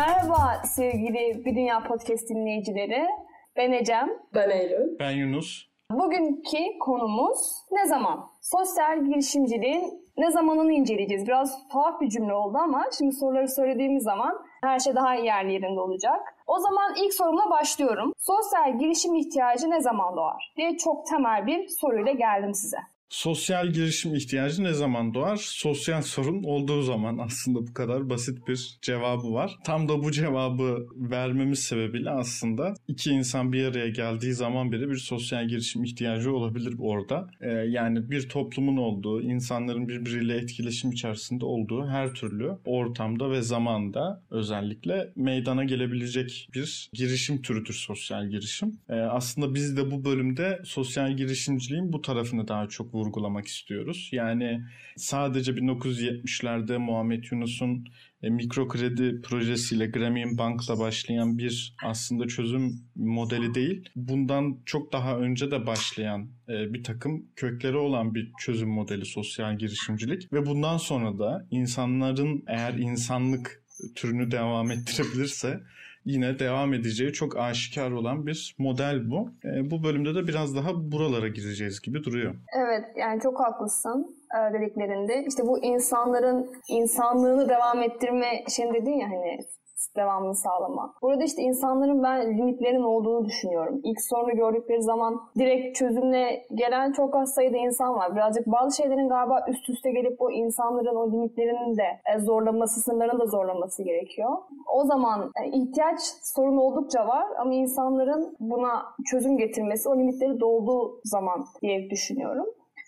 Merhaba sevgili Bir Dünya Podcast dinleyicileri. Ben Ecem. Ben Eylül. Ben Yunus. Bugünkü konumuz ne zaman? Sosyal girişimciliğin ne zamanını inceleyeceğiz. Biraz tuhaf bir cümle oldu ama şimdi soruları söylediğimiz zaman her şey daha yerli yerinde olacak. O zaman ilk sorumla başlıyorum. Sosyal girişim ihtiyacı ne zaman doğar? diye çok temel bir soruyla geldim size. Sosyal girişim ihtiyacı ne zaman doğar? Sosyal sorun olduğu zaman aslında bu kadar basit bir cevabı var. Tam da bu cevabı vermemiz sebebiyle aslında iki insan bir araya geldiği zaman bile bir sosyal girişim ihtiyacı olabilir orada. Ee, yani bir toplumun olduğu, insanların birbiriyle etkileşim içerisinde olduğu her türlü ortamda ve zamanda özellikle meydana gelebilecek bir girişim türüdür sosyal girişim. Ee, aslında biz de bu bölümde sosyal girişimciliğin bu tarafını daha çok vurgulamak istiyoruz. Yani sadece 1970'lerde Muhammed Yunus'un e, mikro kredi projesiyle Grameen Bank'la başlayan bir aslında çözüm modeli değil. Bundan çok daha önce de başlayan e, bir takım kökleri olan bir çözüm modeli sosyal girişimcilik ve bundan sonra da insanların eğer insanlık türünü devam ettirebilirse yine devam edeceği çok aşikar olan bir model bu. E, bu bölümde de biraz daha buralara gireceğiz gibi duruyor. Evet yani çok haklısın e, dediklerinde. İşte bu insanların insanlığını devam ettirme şeyin dedin ya hani devamını sağlama. Burada işte insanların ben limitlerinin olduğunu düşünüyorum. İlk sorunu gördükleri zaman direkt çözümle gelen çok az sayıda insan var. Birazcık bazı şeylerin galiba üst üste gelip o insanların o limitlerinin de e, zorlaması, sınırlarını da zorlaması gerekiyor. O zaman e, ihtiyaç sorun oldukça var ama insanların buna çözüm getirmesi o limitleri dolduğu zaman diye düşünüyorum.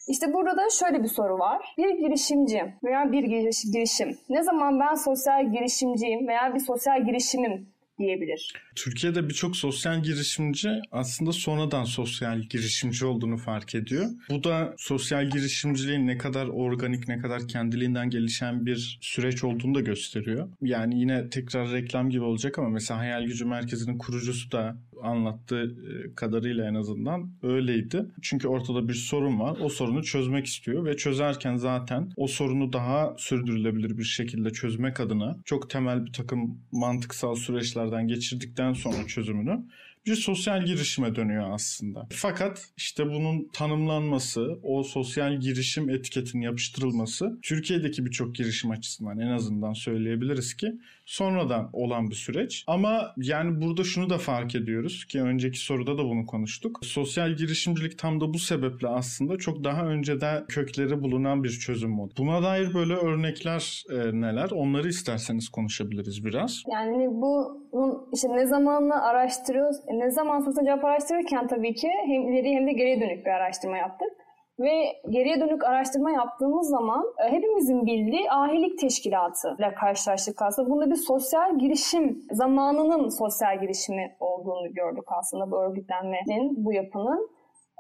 İşte burada da şöyle bir soru var. Bir girişimci veya bir girişim ne zaman ben sosyal girişimciyim veya bir sosyal girişimim diyebilir. Türkiye'de birçok sosyal girişimci aslında sonradan sosyal girişimci olduğunu fark ediyor. Bu da sosyal girişimciliğin ne kadar organik, ne kadar kendiliğinden gelişen bir süreç olduğunu da gösteriyor. Yani yine tekrar reklam gibi olacak ama mesela Hayal Gücü Merkezi'nin kurucusu da anlattığı e, kadarıyla en azından öyleydi. Çünkü ortada bir sorun var. O sorunu çözmek istiyor ve çözerken zaten o sorunu daha sürdürülebilir bir şekilde çözmek adına çok temel bir takım mantıksal süreçlerden geçirdikten sonra çözümünü bir sosyal girişime dönüyor aslında. Fakat işte bunun tanımlanması, o sosyal girişim etiketinin yapıştırılması Türkiye'deki birçok girişim açısından en azından söyleyebiliriz ki sonradan olan bir süreç. Ama yani burada şunu da fark ediyoruz ki önceki soruda da bunu konuştuk. Sosyal girişimcilik tam da bu sebeple aslında çok daha önceden kökleri bulunan bir çözüm modu. Buna dair böyle örnekler e, neler? Onları isterseniz konuşabiliriz biraz. Yani bu işte ne zamanla araştırıyoruz, ne zaman sosyal cevap araştırırken tabii ki hem ileri hem de geriye dönük bir araştırma yaptık. Ve geriye dönük araştırma yaptığımız zaman e, hepimizin bildiği ahilik teşkilatı ile karşılaştık aslında. Bunda bir sosyal girişim, zamanının sosyal girişimi olduğunu gördük aslında bu örgütlenmenin, bu yapının.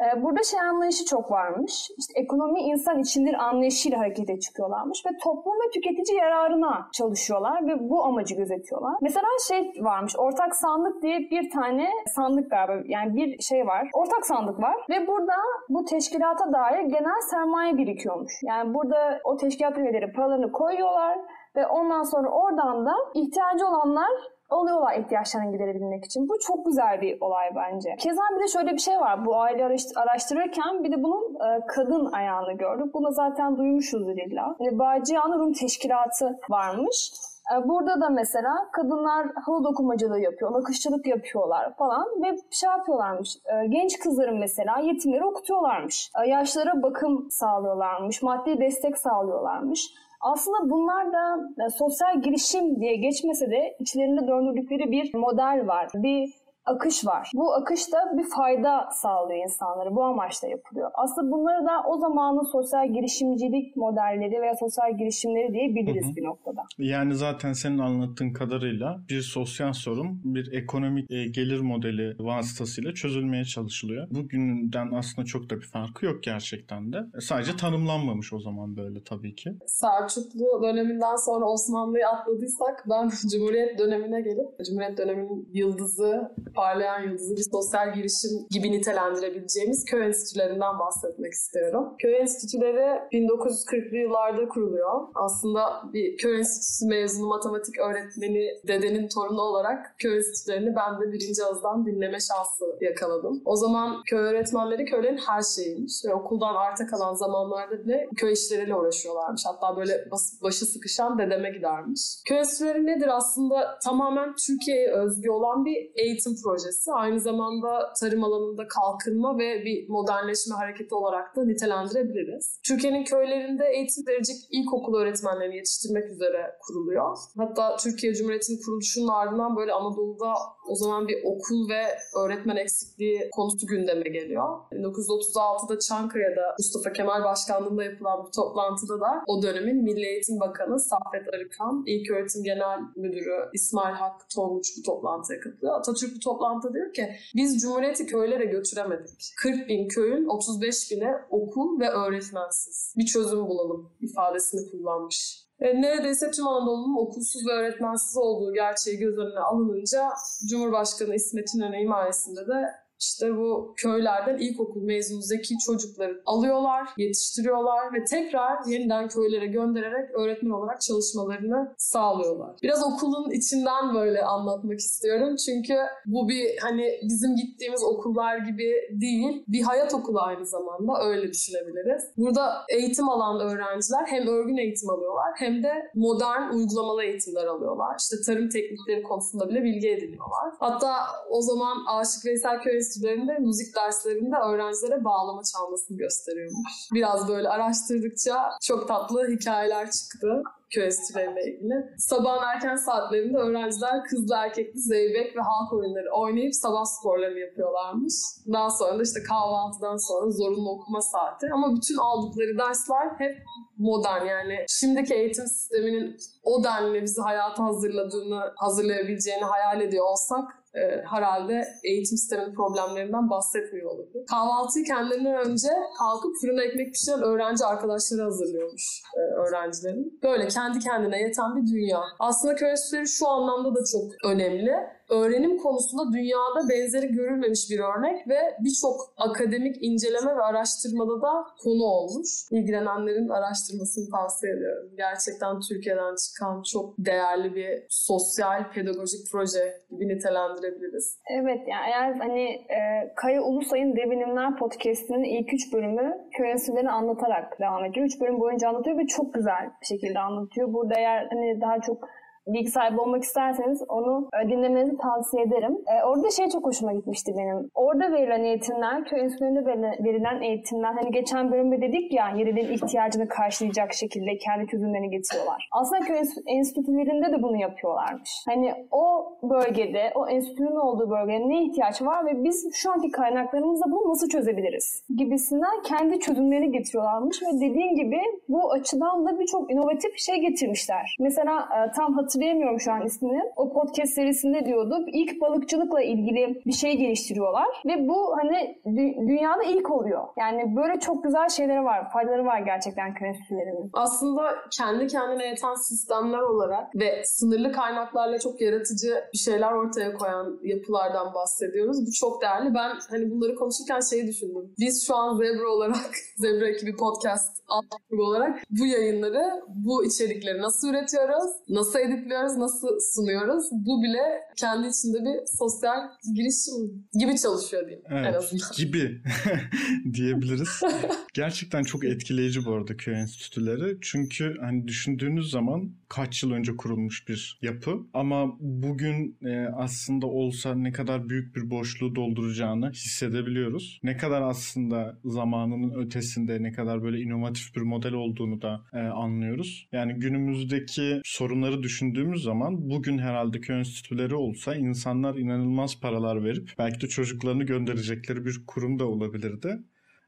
Ee, burada şey anlayışı çok varmış. İşte ekonomi insan içindir anlayışıyla harekete çıkıyorlarmış ve toplum ve tüketici yararına çalışıyorlar ve bu amacı gözetiyorlar. Mesela şey varmış, ortak sandık diye bir tane sandık galiba yani bir şey var. Ortak sandık var ve burada bu teşkilata dair genel sermaye birikiyormuş. Yani burada o teşkilat üyeleri paralarını koyuyorlar ve ondan sonra oradan da ihtiyacı olanlar alıyorlar ihtiyaçlarını giderebilmek için. Bu çok güzel bir olay bence. Keza bir de şöyle bir şey var. Bu aile araştırırken bir de bunun e, kadın ayağını gördük. Bunu zaten duymuşuzdur illa. Yani Bacıyan Rum Teşkilatı varmış. E, burada da mesela kadınlar halı dokumacılığı yapıyor, nakışçılık yapıyorlar falan ve şey yapıyorlarmış. E, genç kızların mesela yetimleri okutuyorlarmış. Yaşlara bakım sağlıyorlarmış, maddi destek sağlıyorlarmış. Aslında bunlar da e, sosyal girişim diye geçmese de içlerinde döndürdükleri bir model var. Bir akış var. Bu akış da bir fayda sağlıyor insanlara. Bu amaçla yapılıyor. Aslında bunları da o zamanın sosyal girişimcilik modelleri veya sosyal girişimleri diye biliriz hı hı. bir noktada. Yani zaten senin anlattığın kadarıyla bir sosyal sorun bir ekonomik e, gelir modeli vasıtasıyla çözülmeye çalışılıyor. Bugünden aslında çok da bir farkı yok gerçekten de. E, sadece tanımlanmamış o zaman böyle tabii ki. Selçuklu döneminden sonra Osmanlı'yı atladıysak ben Cumhuriyet dönemine gelip Cumhuriyet döneminin yıldızı parlayan yıldızı bir sosyal girişim gibi nitelendirebileceğimiz köy enstitülerinden bahsetmek istiyorum. Köy enstitüleri 1940'lı yıllarda kuruluyor. Aslında bir köy enstitüsü mezunu matematik öğretmeni dedenin torunu olarak köy enstitülerini ben de birinci ağızdan dinleme şansı yakaladım. O zaman köy öğretmenleri köylerin her şeyiymiş ve okuldan arta kalan zamanlarda bile köy işleriyle uğraşıyorlarmış. Hatta böyle başı sıkışan dedeme gidermiş. Köy enstitüleri nedir aslında? Tamamen Türkiye'ye özgü olan bir eğitim projesi. Aynı zamanda tarım alanında kalkınma ve bir modernleşme hareketi olarak da nitelendirebiliriz. Türkiye'nin köylerinde eğitim verecek ilkokul öğretmenlerini yetiştirmek üzere kuruluyor. Hatta Türkiye Cumhuriyeti'nin kuruluşunun ardından böyle Anadolu'da o zaman bir okul ve öğretmen eksikliği konusu gündeme geliyor. 1936'da Çankaya'da Mustafa Kemal Başkanlığı'nda yapılan bir toplantıda da o dönemin Milli Eğitim Bakanı Saffet Arıkan, İlköğretim Genel Müdürü İsmail Hakkı Tonguç bu toplantıya katılıyor. Atatürk bu toplantıda diyor ki biz Cumhuriyeti köylere götüremedik. 40 bin köyün 35 bine okul ve öğretmensiz. Bir çözüm bulalım ifadesini kullanmış. E, neredeyse tüm Anadolu'nun okulsuz ve öğretmensiz olduğu gerçeği göz önüne alınınca Cumhurbaşkanı İsmet İnönü himayesinde de işte bu köylerden ilkokul mezunu zeki çocukları alıyorlar, yetiştiriyorlar ve tekrar yeniden köylere göndererek öğretmen olarak çalışmalarını sağlıyorlar. Biraz okulun içinden böyle anlatmak istiyorum. Çünkü bu bir hani bizim gittiğimiz okullar gibi değil, bir hayat okulu aynı zamanda öyle düşünebiliriz. Burada eğitim alan öğrenciler hem örgün eğitim alıyorlar hem de modern uygulamalı eğitimler alıyorlar. İşte tarım teknikleri konusunda bile bilgi ediniyorlar. Hatta o zaman Aşık Veysel Köy enstitülerinde müzik derslerinde öğrencilere bağlama çalmasını gösteriyormuş. Biraz böyle araştırdıkça çok tatlı hikayeler çıktı köy enstitüleriyle ilgili. Sabahın erken saatlerinde öğrenciler kızlı erkekli zeybek ve halk oyunları oynayıp sabah sporlarını yapıyorlarmış. Daha sonra da işte kahvaltıdan sonra zorunlu okuma saati. Ama bütün aldıkları dersler hep modern yani şimdiki eğitim sisteminin o denli bizi hayata hazırladığını, hazırlayabileceğini hayal ediyor olsak e, herhalde eğitim sisteminin problemlerinden bahsetmiyor olurdu. Kahvaltıyı kendilerinden önce kalkıp fırına ekmek pişiren öğrenci arkadaşları hazırlıyormuş e, öğrencilerin. Böyle kendi kendine yeten bir dünya. Aslında köy şu anlamda da çok önemli öğrenim konusunda dünyada benzeri görülmemiş bir örnek ve birçok akademik inceleme ve araştırmada da konu olmuş. İlgilenenlerin araştırmasını tavsiye ediyorum. Gerçekten Türkiye'den çıkan çok değerli bir sosyal pedagojik proje gibi nitelendirebiliriz. Evet yani eğer hani e, Kaya Ulusay'ın Devinimler Podcast'inin ilk üç bölümü köy enstitülerini anlatarak devam ediyor. Üç bölüm boyunca anlatıyor ve çok güzel bir şekilde anlatıyor. Burada eğer hani daha çok bilgi sahibi olmak isterseniz onu e, dinlemenizi tavsiye ederim. E, orada şey çok hoşuma gitmişti benim. Orada verilen eğitimler, köy enstitülerinde verilen eğitimler, hani geçen bölümde dedik ya yerinin ihtiyacını karşılayacak şekilde kendi çözümlerini getiriyorlar. Aslında köy enstitülerinde de bunu yapıyorlarmış. Hani o bölgede, o enstitünün olduğu bölgede ne ihtiyaç var ve biz şu anki kaynaklarımızla bunu nasıl çözebiliriz gibisinden kendi çözümlerini getiriyorlarmış ve dediğin gibi bu açıdan da birçok inovatif şey getirmişler. Mesela e, tam hatırlıyorum hatırlayamıyorum şu an ismini. O podcast serisinde diyordu. İlk balıkçılıkla ilgili bir şey geliştiriyorlar. Ve bu hani dü- dünyada ilk oluyor. Yani böyle çok güzel şeyleri var. Faydaları var gerçekten enstitülerinin. Aslında kendi kendine yeten sistemler olarak ve sınırlı kaynaklarla çok yaratıcı bir şeyler ortaya koyan yapılardan bahsediyoruz. Bu çok değerli. Ben hani bunları konuşurken şeyi düşündüm. Biz şu an Zebra olarak, Zebra ekibi podcast alt olarak bu yayınları, bu içerikleri nasıl üretiyoruz, nasıl edit editliyoruz, nasıl sunuyoruz. Bu bile kendi içinde bir sosyal girişim gibi çalışıyor diyeyim evet, en azından. Gibi diyebiliriz. Gerçekten çok etkileyici bu arada köy enstitüleri. Çünkü hani düşündüğünüz zaman kaç yıl önce kurulmuş bir yapı ama bugün e, aslında olsa ne kadar büyük bir boşluğu dolduracağını hissedebiliyoruz. Ne kadar aslında zamanının ötesinde ne kadar böyle inovatif bir model olduğunu da e, anlıyoruz. Yani günümüzdeki sorunları düşündüğümüz zaman bugün herhalde köy enstitüleri olsa insanlar inanılmaz paralar verip belki de çocuklarını gönderecekleri bir kurum da olabilirdi.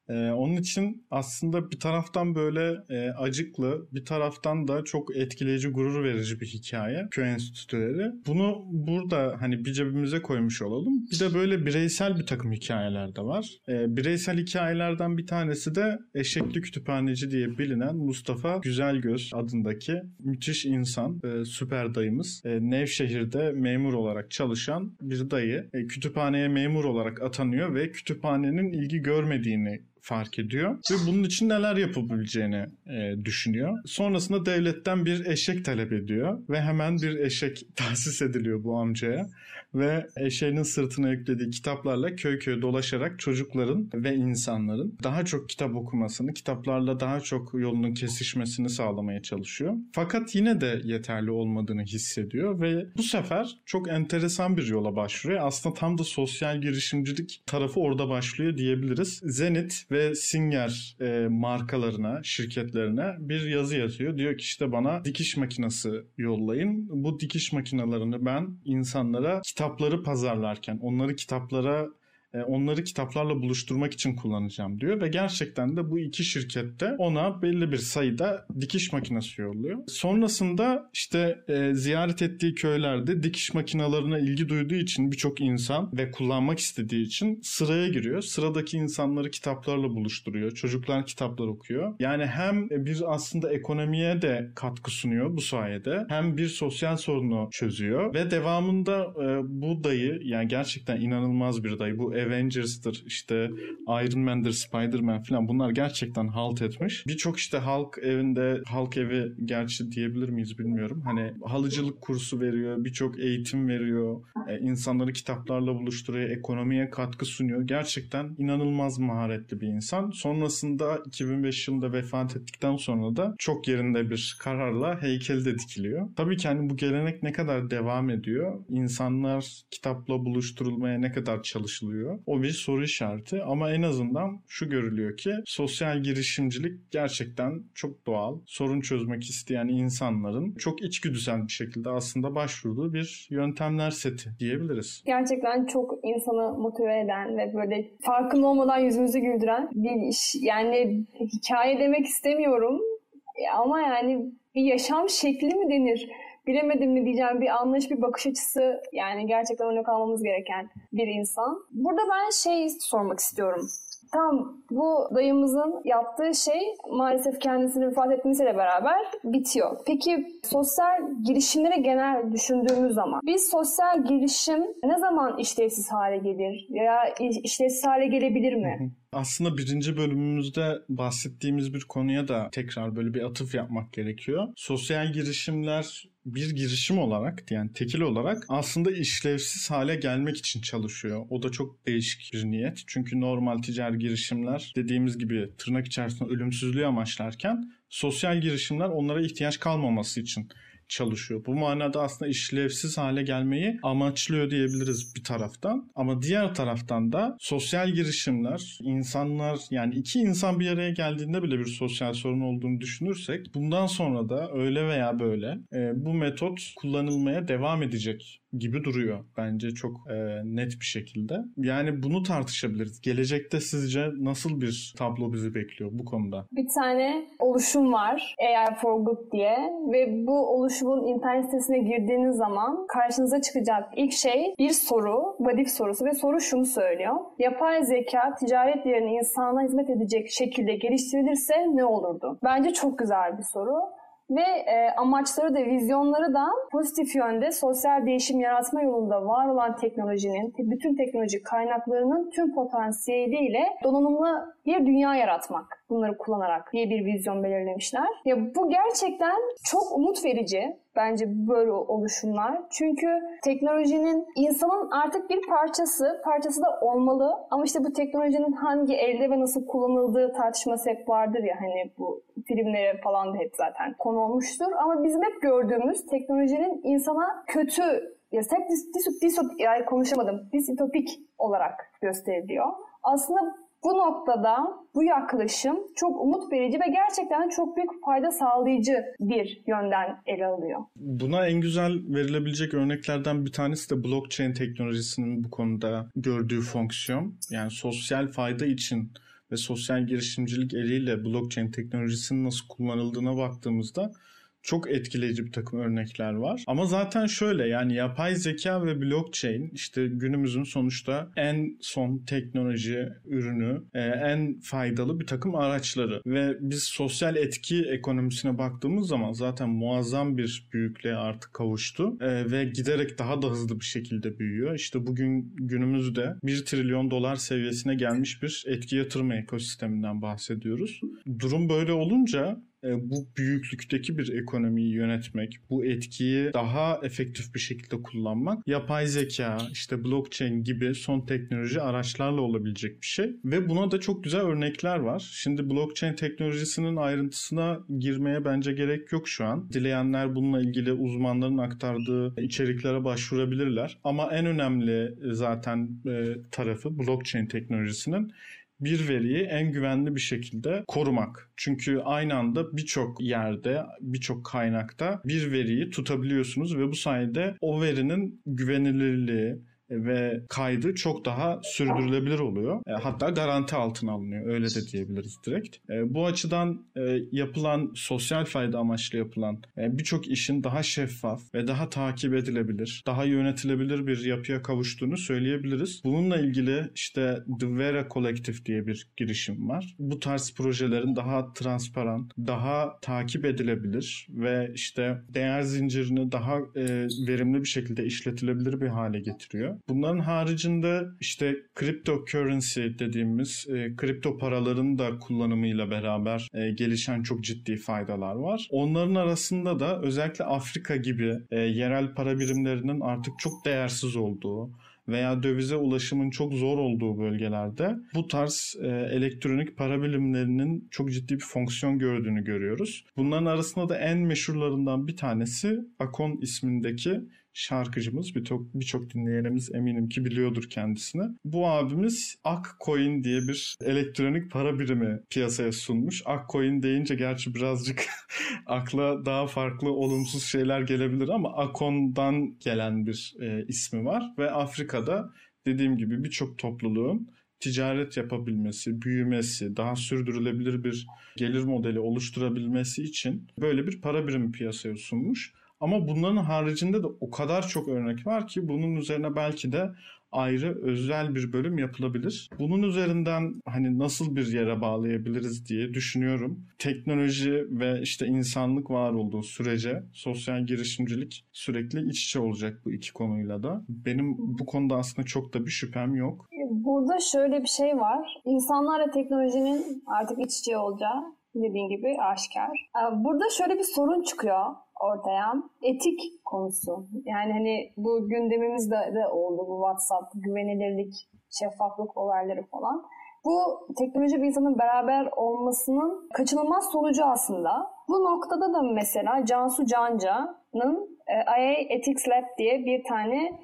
Ee, onun için aslında bir taraftan böyle e, acıklı, bir taraftan da çok etkileyici, gurur verici bir hikaye köy enstitüleri. Bunu burada hani bir cebimize koymuş olalım. Bir de böyle bireysel bir takım hikayeler de var. Ee, bireysel hikayelerden bir tanesi de Eşekli Kütüphaneci diye bilinen Mustafa Güzelgöz adındaki müthiş insan, e, süper dayımız. E, Nevşehir'de memur olarak çalışan bir dayı. E, kütüphaneye memur olarak atanıyor ve kütüphanenin ilgi görmediğini fark ediyor ve bunun için neler yapabileceğini e, düşünüyor. Sonrasında devletten bir eşek talep ediyor ve hemen bir eşek tahsis ediliyor bu amcaya ve eşeğinin sırtına yüklediği kitaplarla köy köy dolaşarak çocukların ve insanların daha çok kitap okumasını, kitaplarla daha çok yolunun kesişmesini sağlamaya çalışıyor. Fakat yine de yeterli olmadığını hissediyor ve bu sefer çok enteresan bir yola başlıyor. Aslında tam da sosyal girişimcilik tarafı orada başlıyor diyebiliriz. Zenit ve Singer e, markalarına, şirketlerine bir yazı yazıyor. Diyor ki işte bana dikiş makinesi yollayın. Bu dikiş makinelerini ben insanlara kitapları pazarlarken, onları kitaplara onları kitaplarla buluşturmak için kullanacağım diyor ve gerçekten de bu iki şirkette ona belli bir sayıda dikiş makinesi yolluyor. Sonrasında işte e, ziyaret ettiği köylerde dikiş makinalarına ilgi duyduğu için birçok insan ve kullanmak istediği için sıraya giriyor. Sıradaki insanları kitaplarla buluşturuyor. Çocuklar kitaplar okuyor. Yani hem bir aslında ekonomiye de katkı sunuyor bu sayede hem bir sosyal sorunu çözüyor ve devamında e, bu dayı yani gerçekten inanılmaz bir dayı. Bu Avengers'tır, işte Iron Man'dir, Spider-Man falan bunlar gerçekten halt etmiş. Birçok işte halk evinde, halk evi gerçi diyebilir miyiz bilmiyorum. Hani halıcılık kursu veriyor, birçok eğitim veriyor, e, insanları kitaplarla buluşturuyor, ekonomiye katkı sunuyor. Gerçekten inanılmaz maharetli bir insan. Sonrasında 2005 yılında vefat ettikten sonra da çok yerinde bir kararla heykeli de dikiliyor. Tabii ki hani bu gelenek ne kadar devam ediyor? İnsanlar kitapla buluşturulmaya ne kadar çalışılıyor? O bir soru işareti ama en azından şu görülüyor ki sosyal girişimcilik gerçekten çok doğal. Sorun çözmek isteyen insanların çok içgüdüsel bir şekilde aslında başvurduğu bir yöntemler seti diyebiliriz. Gerçekten çok insanı motive eden ve böyle farkında olmadan yüzümüzü güldüren bir iş. Yani hikaye demek istemiyorum ama yani bir yaşam şekli mi denir? Bilemedim ne diyeceğim bir anlayış, bir bakış açısı yani gerçekten örnek almamız gereken bir insan. Burada ben şey sormak istiyorum. Tam bu dayımızın yaptığı şey maalesef kendisini vefat etmesiyle beraber bitiyor. Peki sosyal girişimlere genel düşündüğümüz zaman biz sosyal girişim ne zaman işlevsiz hale gelir veya işlevsiz hale gelebilir mi? Aslında birinci bölümümüzde bahsettiğimiz bir konuya da tekrar böyle bir atıf yapmak gerekiyor. Sosyal girişimler bir girişim olarak yani tekil olarak aslında işlevsiz hale gelmek için çalışıyor. O da çok değişik bir niyet. Çünkü normal ticari girişimler dediğimiz gibi tırnak içerisinde ölümsüzlüğü amaçlarken sosyal girişimler onlara ihtiyaç kalmaması için çalışıyor. Bu manada aslında işlevsiz hale gelmeyi amaçlıyor diyebiliriz bir taraftan. Ama diğer taraftan da sosyal girişimler, insanlar yani iki insan bir araya geldiğinde bile bir sosyal sorun olduğunu düşünürsek bundan sonra da öyle veya böyle e, bu metot kullanılmaya devam edecek gibi duruyor bence çok e, net bir şekilde. Yani bunu tartışabiliriz. Gelecekte sizce nasıl bir tablo bizi bekliyor bu konuda? Bir tane oluşum var AI for Good diye ve bu oluşumun internet sitesine girdiğiniz zaman karşınıza çıkacak ilk şey bir soru, vadif sorusu ve soru şunu söylüyor. Yapay zeka ticaret yerine insana hizmet edecek şekilde geliştirilirse ne olurdu? Bence çok güzel bir soru ve e, amaçları da vizyonları da pozitif yönde sosyal değişim yaratma yolunda var olan teknolojinin, bütün teknoloji kaynaklarının tüm potansiyeliyle donanımlı bir dünya yaratmak bunları kullanarak diye bir vizyon belirlemişler. Ya bu gerçekten çok umut verici bence böyle oluşumlar. Çünkü teknolojinin insanın artık bir parçası, parçası da olmalı. Ama işte bu teknolojinin hangi elde ve nasıl kullanıldığı tartışması hep vardır ya hani bu filmlere falan da hep zaten konu olmuştur. Ama bizim hep gördüğümüz teknolojinin insana kötü ya hep dis, dis, dis, yani konuşamadım. Disitopik olarak gösteriliyor. Aslında bu noktada bu yaklaşım çok umut verici ve gerçekten çok büyük fayda sağlayıcı bir yönden ele alıyor. Buna en güzel verilebilecek örneklerden bir tanesi de blockchain teknolojisinin bu konuda gördüğü fonksiyon. Yani sosyal fayda için ve sosyal girişimcilik eliyle blockchain teknolojisinin nasıl kullanıldığına baktığımızda çok etkileyici bir takım örnekler var. Ama zaten şöyle yani yapay zeka ve blockchain işte günümüzün sonuçta en son teknoloji ürünü, e, en faydalı bir takım araçları ve biz sosyal etki ekonomisine baktığımız zaman zaten muazzam bir büyüklüğe artık kavuştu e, ve giderek daha da hızlı bir şekilde büyüyor. İşte bugün günümüzde 1 trilyon dolar seviyesine gelmiş bir etki yatırma ekosisteminden bahsediyoruz. Durum böyle olunca bu büyüklükteki bir ekonomiyi yönetmek, bu etkiyi daha efektif bir şekilde kullanmak yapay zeka, işte blockchain gibi son teknoloji araçlarla olabilecek bir şey ve buna da çok güzel örnekler var. Şimdi blockchain teknolojisinin ayrıntısına girmeye bence gerek yok şu an. Dileyenler bununla ilgili uzmanların aktardığı içeriklere başvurabilirler. Ama en önemli zaten e, tarafı blockchain teknolojisinin bir veriyi en güvenli bir şekilde korumak. Çünkü aynı anda birçok yerde, birçok kaynakta bir veriyi tutabiliyorsunuz ve bu sayede o verinin güvenilirliği, ve kaydı çok daha sürdürülebilir oluyor. E, hatta garanti altına alınıyor. Öyle de diyebiliriz direkt. E, bu açıdan e, yapılan sosyal fayda amaçlı yapılan birçok işin daha şeffaf ve daha takip edilebilir, daha yönetilebilir bir yapıya kavuştuğunu söyleyebiliriz. Bununla ilgili işte The Vera Collective diye bir girişim var. Bu tarz projelerin daha transparan, daha takip edilebilir ve işte değer zincirini daha verimli bir şekilde işletilebilir bir hale getiriyor. Bunların haricinde işte cryptocurrency dediğimiz e, kripto paraların da kullanımıyla beraber e, gelişen çok ciddi faydalar var. Onların arasında da özellikle Afrika gibi e, yerel para birimlerinin artık çok değersiz olduğu, veya dövize ulaşımın çok zor olduğu bölgelerde bu tarz e, elektronik para birimlerinin çok ciddi bir fonksiyon gördüğünü görüyoruz. Bunların arasında da en meşhurlarından bir tanesi Akon ismindeki şarkıcımız birçok birçok dinleyenimiz eminim ki biliyordur kendisini. Bu abimiz Akcoin diye bir elektronik para birimi piyasaya sunmuş. Akcoin deyince gerçi birazcık akla daha farklı olumsuz şeyler gelebilir ama Akon'dan gelen bir e, ismi var ve Afrika'da dediğim gibi birçok topluluğun ticaret yapabilmesi, büyümesi, daha sürdürülebilir bir gelir modeli oluşturabilmesi için böyle bir para birimi piyasaya sunmuş. Ama bunların haricinde de o kadar çok örnek var ki bunun üzerine belki de ayrı özel bir bölüm yapılabilir. Bunun üzerinden hani nasıl bir yere bağlayabiliriz diye düşünüyorum. Teknoloji ve işte insanlık var olduğu sürece sosyal girişimcilik sürekli iç içe olacak bu iki konuyla da. Benim bu konuda aslında çok da bir şüphem yok. Burada şöyle bir şey var. İnsanlarla teknolojinin artık iç içe olacağı dediğin gibi aşikar. Ee, burada şöyle bir sorun çıkıyor ortaya. Etik konusu. Yani hani bu gündemimizde de oldu bu WhatsApp, güvenilirlik, şeffaflık olayları falan. Bu teknoloji bir insanın beraber olmasının kaçınılmaz sonucu aslında. Bu noktada da mesela Cansu Canca'nın e, IA Ethics Lab diye bir tane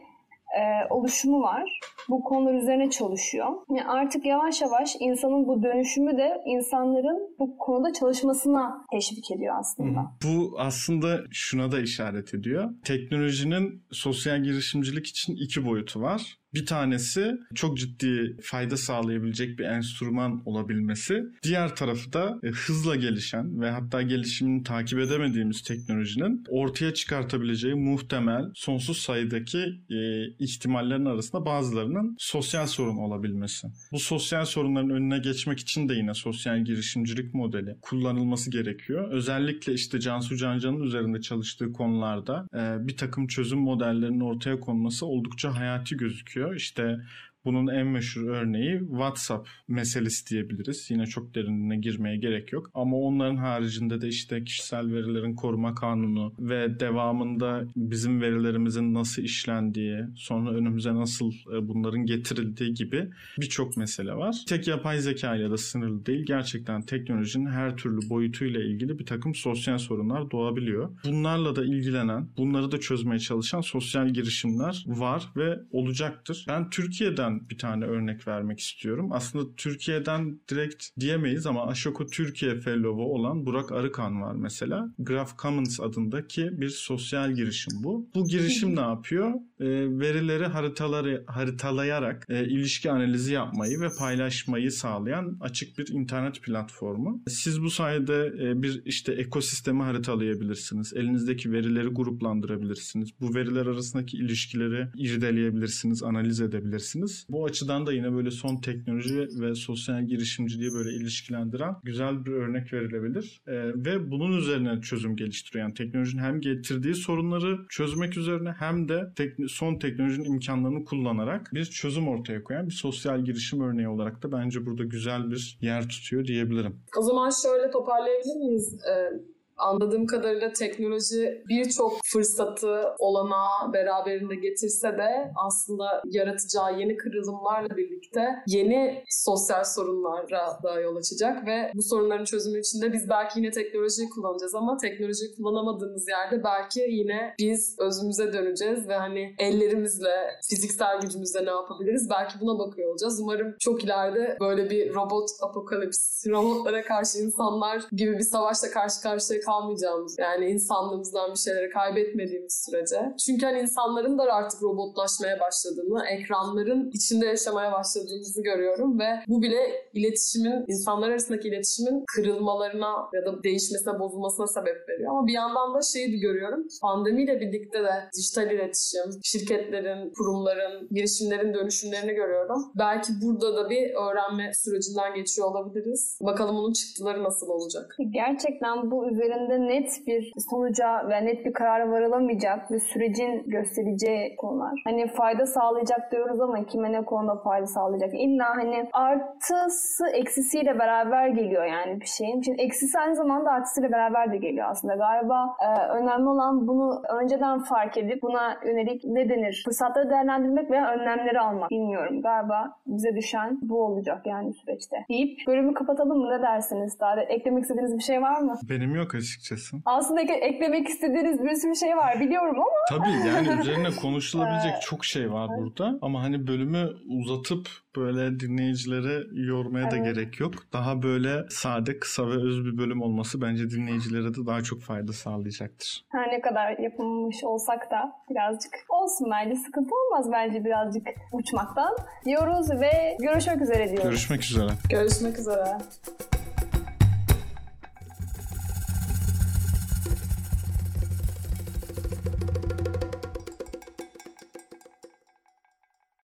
e, oluşumu var. Bu konular üzerine çalışıyor. Yani artık yavaş yavaş insanın bu dönüşümü de insanların bu konuda çalışmasına teşvik ediyor aslında. Bu aslında şuna da işaret ediyor. Teknolojinin sosyal girişimcilik için iki boyutu var. Bir tanesi çok ciddi fayda sağlayabilecek bir enstrüman olabilmesi. Diğer tarafı da e, hızla gelişen ve hatta gelişimini takip edemediğimiz teknolojinin ortaya çıkartabileceği muhtemel sonsuz sayıdaki e, ihtimallerin arasında bazılarının sosyal sorun olabilmesi. Bu sosyal sorunların önüne geçmek için de yine sosyal girişimcilik modeli kullanılması gerekiyor. Özellikle işte Cansu Cancan'ın üzerinde çalıştığı konularda e, bir takım çözüm modellerinin ortaya konması oldukça hayati gözüküyor gerekiyor. İşte bunun en meşhur örneği WhatsApp meselesi diyebiliriz. Yine çok derinine girmeye gerek yok. Ama onların haricinde de işte kişisel verilerin koruma kanunu ve devamında bizim verilerimizin nasıl işlendiği, sonra önümüze nasıl e, bunların getirildiği gibi birçok mesele var. Tek yapay zeka ile de sınırlı değil. Gerçekten teknolojinin her türlü boyutuyla ilgili bir takım sosyal sorunlar doğabiliyor. Bunlarla da ilgilenen, bunları da çözmeye çalışan sosyal girişimler var ve olacaktır. Ben Türkiye'den Türkiye'den bir tane örnek vermek istiyorum. Aslında Türkiye'den direkt diyemeyiz ama Ashoku Türkiye Fellow'u olan Burak Arıkan var mesela. Graph Commons adındaki bir sosyal girişim bu. Bu girişim ne yapıyor? E, verileri haritaları haritalayarak e, ilişki analizi yapmayı ve paylaşmayı sağlayan açık bir internet platformu. Siz bu sayede e, bir işte ekosistemi haritalayabilirsiniz. Elinizdeki verileri gruplandırabilirsiniz. Bu veriler arasındaki ilişkileri irdeleyebilirsiniz, analiz edebilirsiniz. Bu açıdan da yine böyle son teknoloji ve sosyal girişimciliği böyle ilişkilendiren güzel bir örnek verilebilir. E, ve bunun üzerine çözüm geliştiriyor. Yani teknolojinin hem getirdiği sorunları çözmek üzerine hem de tek- son teknolojinin imkanlarını kullanarak bir çözüm ortaya koyan bir sosyal girişim örneği olarak da bence burada güzel bir yer tutuyor diyebilirim. O zaman şöyle toparlayabilir miyiz? Ee, anladığım kadarıyla teknoloji birçok fırsatı olanağı beraberinde getirse de aslında yaratacağı yeni kırılımlarla birlikte yeni sosyal sorunlara da yol açacak ve bu sorunların çözümü için de biz belki yine teknolojiyi kullanacağız ama teknolojiyi kullanamadığımız yerde belki yine biz özümüze döneceğiz ve hani ellerimizle, fiziksel gücümüzle ne yapabiliriz? Belki buna bakıyor olacağız. Umarım çok ileride böyle bir robot apokalips, robotlara karşı insanlar gibi bir savaşla karşı karşıya kalmayacağımız yani insanlığımızdan bir şeyleri kaybetmediğimiz sürece. Çünkü hani insanların da artık robotlaşmaya başladığını, ekranların içinde yaşamaya başladığımızı görüyorum ve bu bile iletişimin, insanlar arasındaki iletişimin kırılmalarına ya da değişmesine, bozulmasına sebep veriyor. Ama bir yandan da şeyi de görüyorum. Pandemiyle birlikte de dijital iletişim, şirketlerin, kurumların, girişimlerin dönüşümlerini görüyorum. Belki burada da bir öğrenme sürecinden geçiyor olabiliriz. Bakalım onun çıktıları nasıl olacak. Gerçekten bu üzerinde net bir sonuca ve net bir karara varılamayacak ve sürecin göstereceği konular. Hani fayda sağlayacak diyoruz ama kime ne konuda fayda sağlayacak? İlla hani artısı eksisiyle beraber geliyor yani bir şeyin. Şimdi eksisi aynı zamanda artısıyla beraber de geliyor aslında. Galiba e, önemli olan bunu önceden fark edip buna yönelik ne denir? Fırsatları değerlendirmek veya önlemleri almak. Bilmiyorum. Galiba bize düşen bu olacak yani süreçte. Deyip bölümü kapatalım mı? Ne dersiniz? Daha da eklemek istediğiniz bir şey var mı? Benim yok açıkçası. Aslında ek- eklemek istediğiniz bir sürü şey var biliyorum ama Tabii yani üzerine konuşulabilecek çok şey var burada. Ama hani bölümü uzatıp böyle dinleyicilere yormaya da Evet. gerek yok. Daha böyle sade, kısa ve öz bir bölüm olması bence dinleyicilere de daha çok fayda sağlayacaktır. her ne kadar yapılmış olsak da birazcık olsun bence. Sıkıntı olmaz bence birazcık uçmaktan diyoruz ve görüşmek üzere diyoruz. Görüşmek üzere. Görüşmek üzere.